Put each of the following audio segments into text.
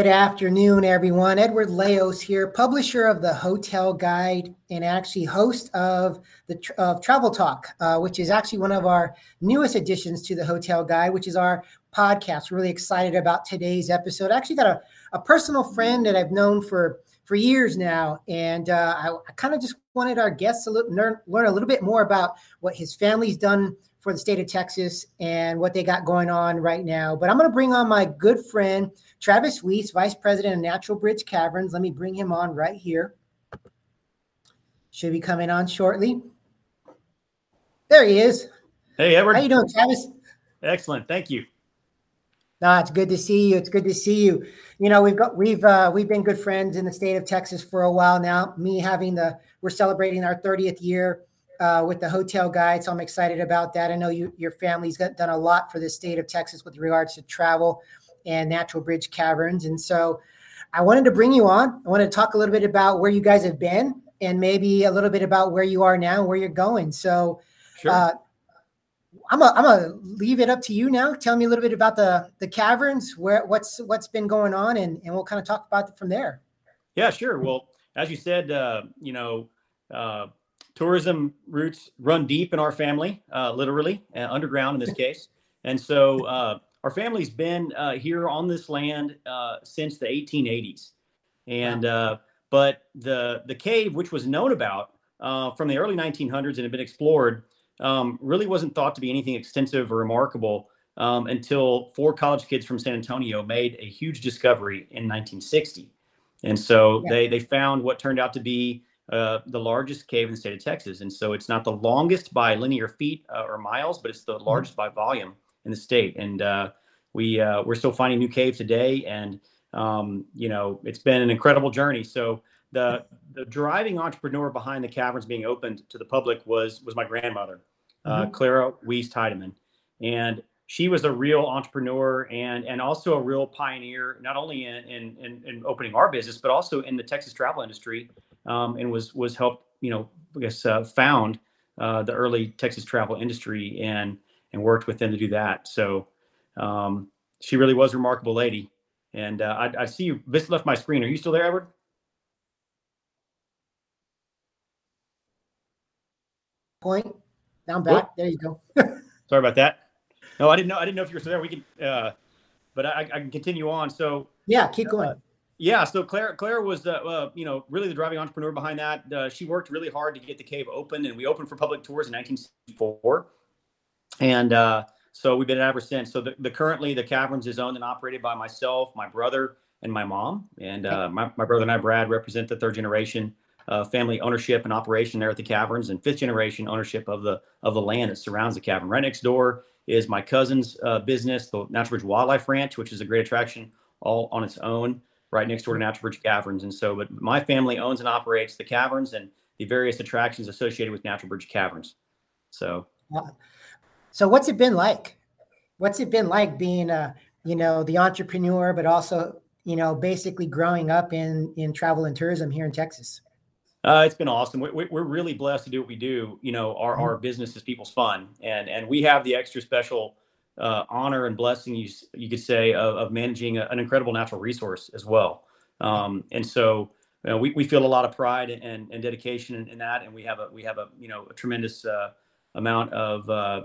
Good afternoon, everyone. Edward Leos here, publisher of the Hotel Guide and actually host of the of Travel Talk, uh, which is actually one of our newest additions to the Hotel Guide, which is our podcast. We're really excited about today's episode. I actually got a, a personal friend that I've known for for years now, and uh, I, I kind of just wanted our guests to learn learn a little bit more about what his family's done for the state of Texas and what they got going on right now. But I'm going to bring on my good friend, Travis Wuest, Vice President of Natural Bridge Caverns. Let me bring him on right here. Should be coming on shortly. There he is. Hey, Edward. How you doing, Travis? Excellent. Thank you. No, it's good to see you. It's good to see you. You know, we've got we've uh, we've been good friends in the state of Texas for a while now. Me having the we're celebrating our 30th year uh, with the hotel guide. So I'm excited about that. I know you, your family's got, done a lot for the state of Texas with regards to travel and natural bridge caverns. And so I wanted to bring you on. I want to talk a little bit about where you guys have been and maybe a little bit about where you are now, where you're going. So sure. uh, I'm gonna, leave it up to you now. Tell me a little bit about the the caverns, where what's what's been going on, and and we'll kind of talk about it from there. Yeah, sure. Well, as you said, uh, you know, uh, tourism roots run deep in our family, uh, literally uh, underground in this case. And so uh, our family's been uh, here on this land uh, since the 1880s. And uh, but the the cave, which was known about from the early 1900s and had been explored, um, really wasn't thought to be anything extensive or remarkable um, until four college kids from San Antonio made a huge discovery in 1960. And so yeah. they they found what turned out to be uh, the largest cave in the state of Texas. And so it's not the longest by linear feet uh, or miles, but it's the mm-hmm. largest by volume in the state. And uh, we uh, we're still finding new caves today, and um, you know it's been an incredible journey. So the the driving entrepreneur behind the caverns being opened to the public was was my grandmother, uh, mm-hmm. Clara Wuest Tiedemann, and she was a real entrepreneur and and also a real pioneer, not only in in, in, in opening our business, but also in the Texas travel industry um, and was was helped you know I guess uh, found uh, the early Texas travel industry and and worked with them to do that. So um, she really was a remarkable lady. And uh, I, I, see you. This left my screen. Are you still there, Edward? Point down back. Whoop. There you go. Sorry about that. No, I didn't know. I didn't know if you were still there. We can, uh, but I, I can continue on. So yeah, keep going. Yeah, so Claire, Claire was, uh, uh, you know, really the driving entrepreneur behind that. Uh, she worked really hard to get the cave open, and we opened for public tours in 1964. And uh, so we've been at ever since. So the, the, currently the caverns is owned and operated by myself, my brother, and my mom. And uh, my, my brother and I, Brad, represent the third generation uh, family ownership and operation there at the caverns, and fifth generation ownership of the of the land that surrounds the cavern. Right next door is my cousin's business, the Natural Bridge Wildlife Ranch, which is a great attraction all on its own right next door to Natural Bridge Caverns. And so, but my family owns and operates the caverns and the various attractions associated with Natural Bridge Caverns. So, so what's it been like? What's it been like being a, you know, the entrepreneur, but also, you know, basically growing up in in travel and tourism here in Texas? Uh, it's been awesome. We, are really blessed to do what we do. You know, our, mm-hmm. our business is people's fun, and and we have the extra special uh, honor and blessing, you you could say, of, of managing a, an incredible natural resource as well. Um, and so you know, we, we feel a lot of pride and, and dedication in, in, that, and we have a we have a you know a tremendous uh, amount of uh,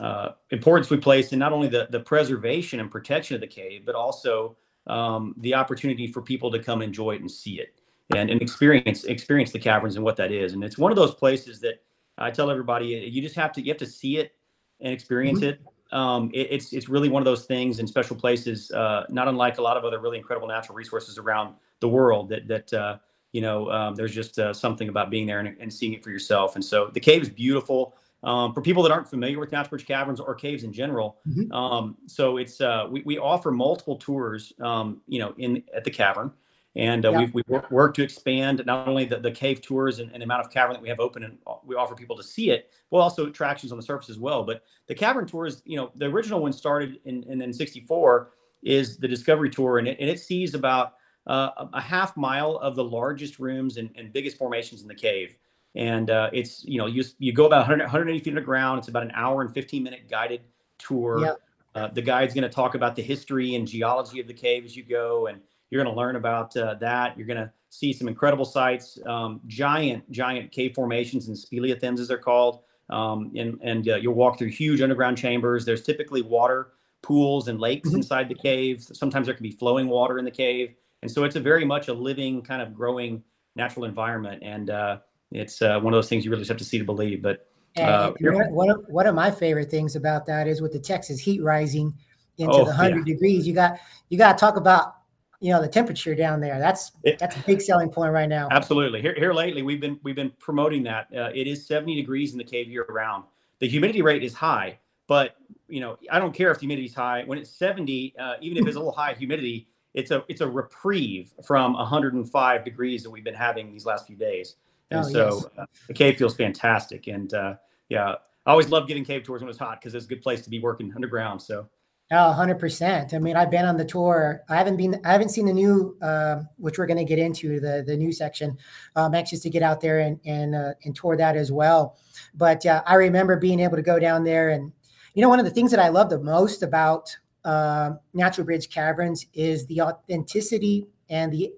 uh, importance we place in not only the the preservation and protection of the cave, but also um, the opportunity for people to come enjoy it and see it and, and experience experience the caverns and what that is. And it's one of those places that I tell everybody you just have to you have to see it and experience mm-hmm. it um, it, it's it's really one of those things in special places, uh, not unlike a lot of other really incredible natural resources around the world. That that uh, you know, um, there's just uh, something about being there and, and, seeing it for yourself. And so the cave is beautiful. Um, for people that aren't familiar with Natural Bridge Caverns or caves in general, mm-hmm. Um, so it's uh, we, we offer multiple tours, um, you know, in at the cavern. And uh, yeah. we've, we've worked to expand not only the, the cave tours and, and, the amount of cavern that we have open and we offer people to see it, but also attractions on the surface as well. But the cavern tours, you know, the original one started in, in, in 64 is the discovery tour and it, and it sees about uh, a half mile of the largest rooms and, and biggest formations in the cave. And uh, it's, you know, you, you go about 100, 180 feet underground. It's about an hour and 15 minute guided tour. Uh, the guide's going to talk about the history and geology of the cave as you go and you're going to learn about uh, that. You're going to see some incredible sites, um, giant, giant cave formations and speleothems, as they're called. Um, and and uh, you'll walk through huge underground chambers. There's typically water pools and lakes mm-hmm. inside the caves. Sometimes there can be flowing water in the cave, and so it's a very much a living, kind of growing natural environment. And uh, it's uh, one of those things you really just have to see to believe. But uh, one, of, one of my favorite things about that is with the Texas heat rising into oh, the hundred yeah. degrees. You got you got to talk about you know the temperature down there. That's that's a big selling point right now. Absolutely. Here here lately we've been we've been promoting that. Uh, it is 70 degrees in the cave year round. The humidity rate is high, but you know I don't care if the humidity is high. When it's 70, uh, even if it's a little high humidity, it's a it's a reprieve from 105 degrees that we've been having these last few days. And oh, so yes. uh, the cave feels fantastic. And uh, yeah, I always love giving cave tours when it's hot because it's a good place to be working underground. So Oh, 100%. I mean, I've been on the tour. I haven't been, I haven't seen the new, uh, which we're going to get into the, the new section. I'm anxious to get out there and, and, uh, and tour that as well. But uh, I remember being able to go down there. And, you know, one of the things that I love the most about uh, Natural Bridge Caverns is the authenticity and the,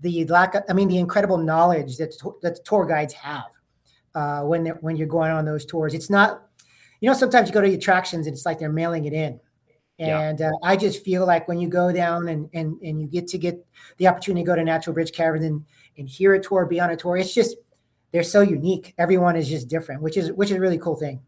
the lack of, I mean, the incredible knowledge that, that the tour guides have uh, when, when you're going on those tours. It's not, you know, sometimes you go to the attractions and it's like they're mailing it in and yeah. uh, I just feel like when you go down and, and and you get to get the opportunity to go to Natural Bridge Cavern and, and hear a tour, be on a tour, it's just they're so unique. Everyone is just different, which is which is a really cool thing.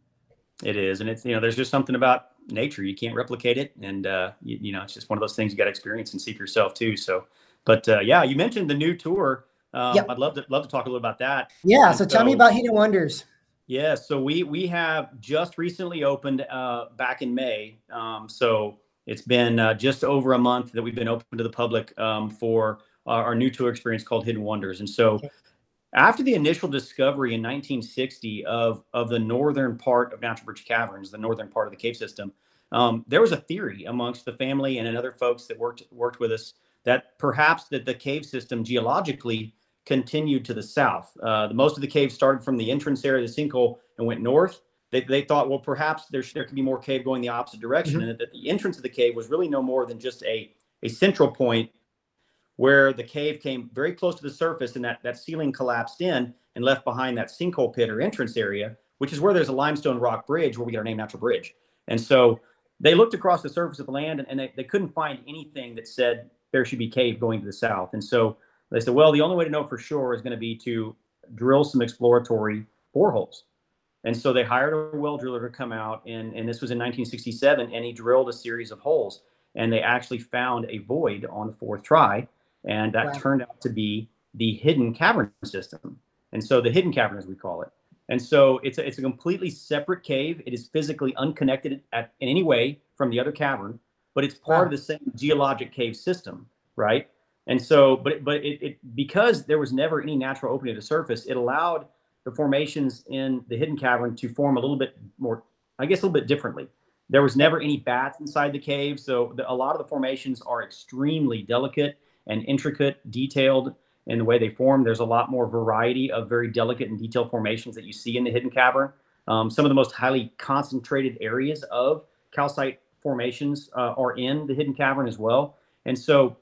It is, and it's you know there's just something about nature you can't replicate it, and uh, you, you know it's just one of those things you got to experience and see for yourself too. So, but uh, yeah, you mentioned the new tour. Um, yep. I'd love to love to talk a little about that. Yeah, so, so tell me about Hidden Wonders. Yeah, so we we have just recently opened uh, back in May. Um, so it's been uh, just over a month that we've been open to the public um, for our, our, new tour experience called Hidden Wonders. And so, after the initial discovery in 1960 of of the northern part of Natural Bridge Caverns, the northern part of the cave system, um, there was a theory amongst the family and other folks that worked worked with us that perhaps that the cave system geologically continued to the south. Uh, most of the caves started from the entrance area of the sinkhole and went north. They, they thought, well, perhaps there, there could be more cave going the opposite direction, mm-hmm. and that the entrance of the cave was really no more than just a, a central point where the cave came very close to the surface and that, that ceiling collapsed in and left behind that sinkhole pit or entrance area, which is where there's a limestone rock bridge where we get our name Natural Bridge. And so they looked across the surface of the land and, and they, they couldn't find anything that said there should be cave going to the south. And so they said, well, the only way to know for sure is going to be to drill some exploratory boreholes. And so they hired a well driller to come out, and, and this was in 1967, and he drilled a series of holes. And they actually found a void on the fourth try, and that wow. turned out to be the hidden cavern system. And so the hidden cavern, as we call it. And so it's a, it's a completely separate cave. It is physically unconnected at, in any way from the other cavern, but it's part wow. of the same geologic cave system, right? And so, but but it, it because there was never any natural opening to the surface, it allowed the formations in the hidden cavern to form a little bit more, I guess, a little bit differently. There was never any bats inside the cave, so the, a lot of the formations are extremely delicate and intricate, detailed in the way they form. There's a lot more variety of very delicate and detailed formations that you see in the hidden cavern. Um, some of the most highly concentrated areas of calcite formations uh, are in the hidden cavern as well. And so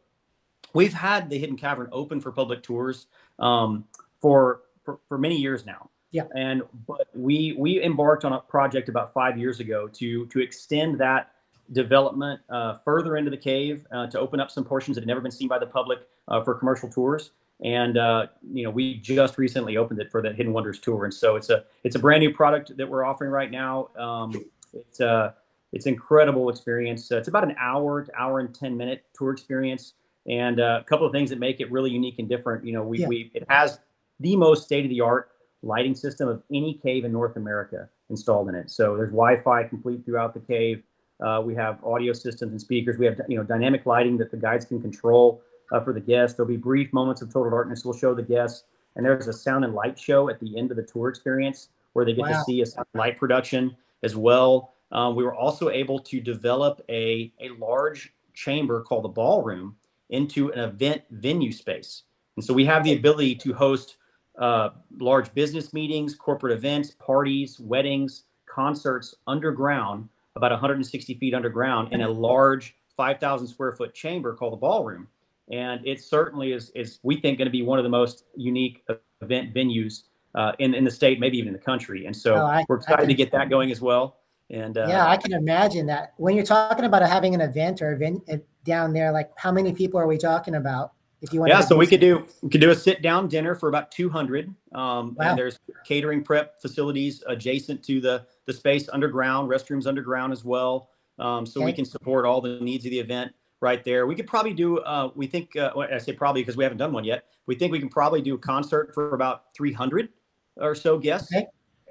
we've had the hidden cavern open for public tours um, for, for, for many years now. Yeah. And but we we embarked on a project about five years ago to to extend that development uh, further into the cave uh, to open up some portions that had never been seen by the public uh, for commercial tours. And uh, you know, we just recently opened it for the Hidden Wonders tour, and so it's a it's a brand new product that we're offering right now. Um, it's a uh, it's incredible experience. it's about an hour to hour and ten minute tour experience and uh, a couple of things that make it really unique and different. You know, we, yeah. we it has the most state of the art lighting system of any cave in North America installed in it. So there's Wi-Fi complete throughout the cave. Uh, we have audio systems and speakers. We have you know dynamic lighting that the guides can control uh, for the guests. There'll be brief moments of total darkness. We'll show the guests, and there's a sound and light show at the end of the tour experience where they get wow. to see a light production as well. Um, we were also able to develop a a large chamber called the ballroom into an event venue space. And so we have the ability to host uh, large business meetings, corporate events, parties, weddings, concerts underground, about 160 feet underground, in a large 5,000 square foot chamber called the ballroom. and it certainly is is we think going to be one of the most unique event venues uh, in in the state, maybe even in the country. And so oh, I, we're excited to get that going as well. And uh, yeah, I can imagine that when you're talking about having an event or event down there, like how many people are we talking about? If you want, yeah, so we could do we could do a sit down dinner for about 200. Um, wow. And there's catering prep facilities adjacent to the the space underground, restrooms underground as well. Um, so okay. we can support all the needs of the event right there. We could probably do, uh, we think, uh, I say probably because we haven't done one yet. We think we can probably do a concert for about 300 or so guests. Okay.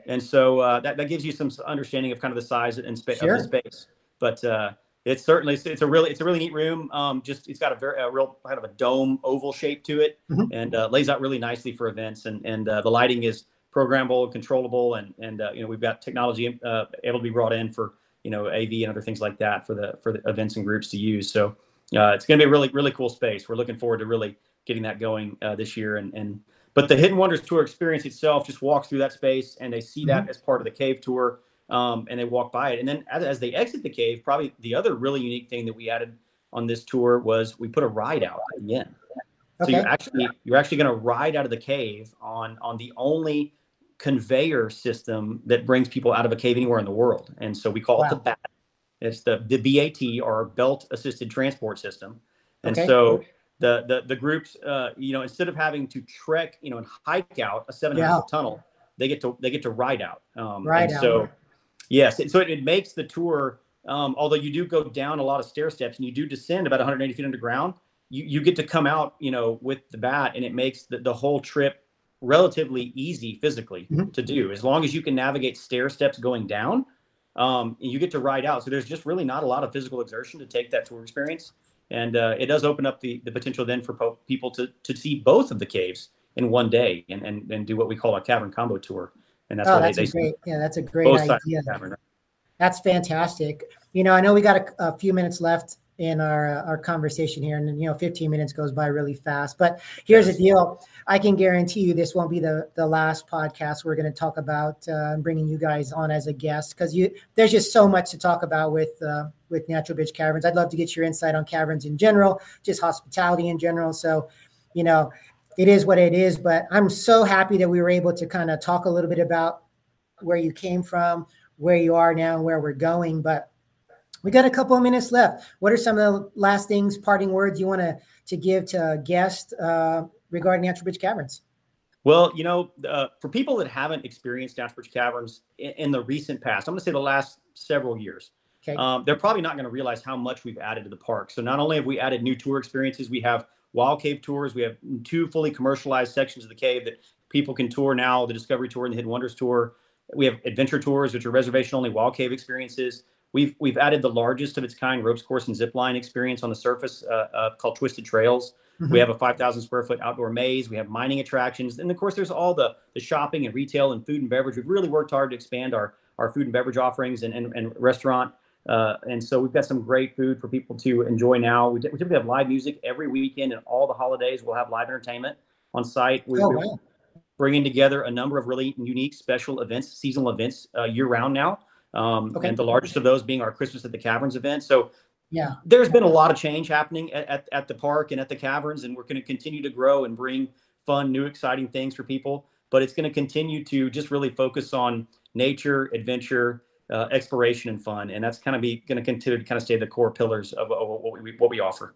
And so uh, that, that gives you some understanding of kind of the size and space sure. of the space. But uh, it's certainly it's a really it's a really neat room. Um, just it's got a very a real kind of a dome oval shape to it, mm-hmm. and uh, lays out really nicely for events. And and uh, the lighting is programmable, and controllable, and and uh, you know we've got technology uh, able to be brought in for you know AV and other things like that for the for the events and groups to use. So uh, it's going to be a really really cool space. We're looking forward to really getting that going uh, this year. And and but the Hidden Wonders tour experience itself just walks through that space and they see that mm-hmm. as part of the cave tour. Um, and they walk by it. And then as, as they exit the cave, probably the other really unique thing that we added on this tour was we put a ride out at the end. Okay. So you're actually you're actually going to ride out of the cave on on the only conveyor system that brings people out of a cave anywhere in the world. And so we call wow. it the BAT. It's the, the BAT or belt assisted transport system. And okay. so the, the, the groups, uh, you know, instead of having to trek, you know, and hike out a 700 yeah. foot tunnel, they get to, they get to ride out. Um, ride out. So yes, so it, it makes the tour, um, although you do go down a lot of stair steps and you do descend about 180 feet underground, you, you get to come out, you know, with the bat and it makes the, the whole trip relatively easy physically mm-hmm. to do as long as you can navigate stair steps going down um, you get to ride out so there's just really not a lot of physical exertion to take that tour experience and uh, it does open up the, the potential then for po- people to, to see both of the caves in one day and, and, and do what we call a cavern combo tour. And that's, oh, that's they, a great yeah that's a great idea. that's fantastic. You know i know we got a, a few minutes left in our uh, our conversation here and you know 15 minutes goes by really fast. But here's the deal. I can guarantee you this won't be the the last podcast we're going to talk about uh, bringing you guys on as a guest because you there's just so much to talk about with uh, with natural bridge caverns. I'd love to get your insight on caverns in general just hospitality in general. So you know it is what it is but i'm so happy that we were able to kind of talk a little bit about where you came from where you are now and where we're going. But we got a couple of minutes left. What are some of the last things, parting words you want to to give to guests uh, regarding Natural Bridge Caverns? Well, you know, uh, for people that haven't experienced Natural Bridge Caverns in, in the recent past, I'm going to say the last several years, okay. um, they're probably not going to realize how much we've added to the park. So not only have we added new tour experiences, we have wild cave tours. We have two fully commercialized sections of the cave that people can tour now: the Discovery Tour and the Hidden Wonders Tour. We have adventure tours, which are reservation only wild cave experiences. We've we've added the largest of its kind ropes course and zip line experience on the surface uh, uh, called Twisted Trails. Mm-hmm. We have a 5,000 square foot outdoor maze. We have mining attractions, and of course, there's all the the shopping and retail and food and beverage. We've really worked hard to expand our our food and beverage offerings and and, and restaurant. Uh, and so we've got some great food for people to enjoy now. We, typically have live music every weekend and all the holidays. We'll have live entertainment on site. We, oh, wow. bringing together a number of really unique special events, seasonal events uh, year round now. Um, okay. And the largest of those being our Christmas at the Caverns event. So yeah, there's been a lot of change happening at, at, at the park and at the caverns, and we're going to continue to grow and bring fun, new, exciting things for people. But it's going to continue to just really focus on nature, adventure, uh, exploration, and fun, and that's kind of be going to continue to kind of stay the core pillars of, of what we what we offer.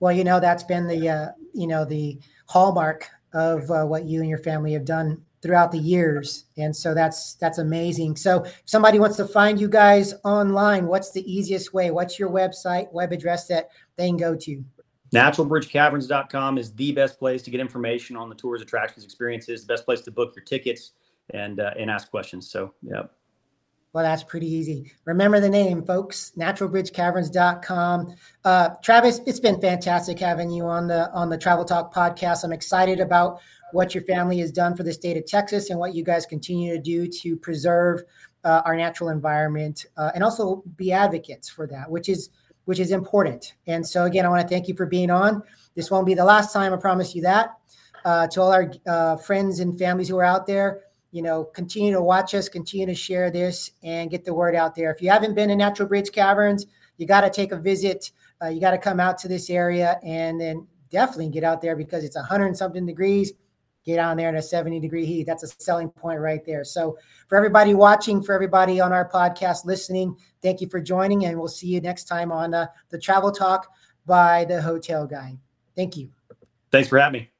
Well, you know that's been the uh, you know the hallmark of uh, what you and your family have done throughout the years. And so that's that's amazing. So if somebody wants to find you guys online what's the easiest way? What's your website web address that they can go to? Naturalbridgecaverns.com is the best place to get information on the tours attractions experiences the best place to book your tickets and uh, and ask questions. So yeah well, that's pretty easy. Remember the name, folks. Naturalbridgecaverns.com. Uh, Travis, it's been fantastic having you on the on the Travel Talk podcast. I'm excited about what your family has done for the state of Texas and what you guys continue to do to preserve uh, our natural environment uh, and also be advocates for that, which is which is important. And so again, I want to thank you for being on. This won't be the last time. I promise you that. Uh, to all our uh, friends and families who are out there, you know, continue to watch us, continue to share this, and get the word out there. If you haven't been in Natural Bridge Caverns, you got to take a visit uh, you got to come out to this area and then definitely get out there because it's 100 and something degrees. Get on there in a 70 degree heat. That's a selling point right there. So, for everybody watching, for everybody on our podcast listening, thank you for joining, and we'll see you next time on uh, the Travel Talk by the Hotel Guy. Thank you. Thanks for having me.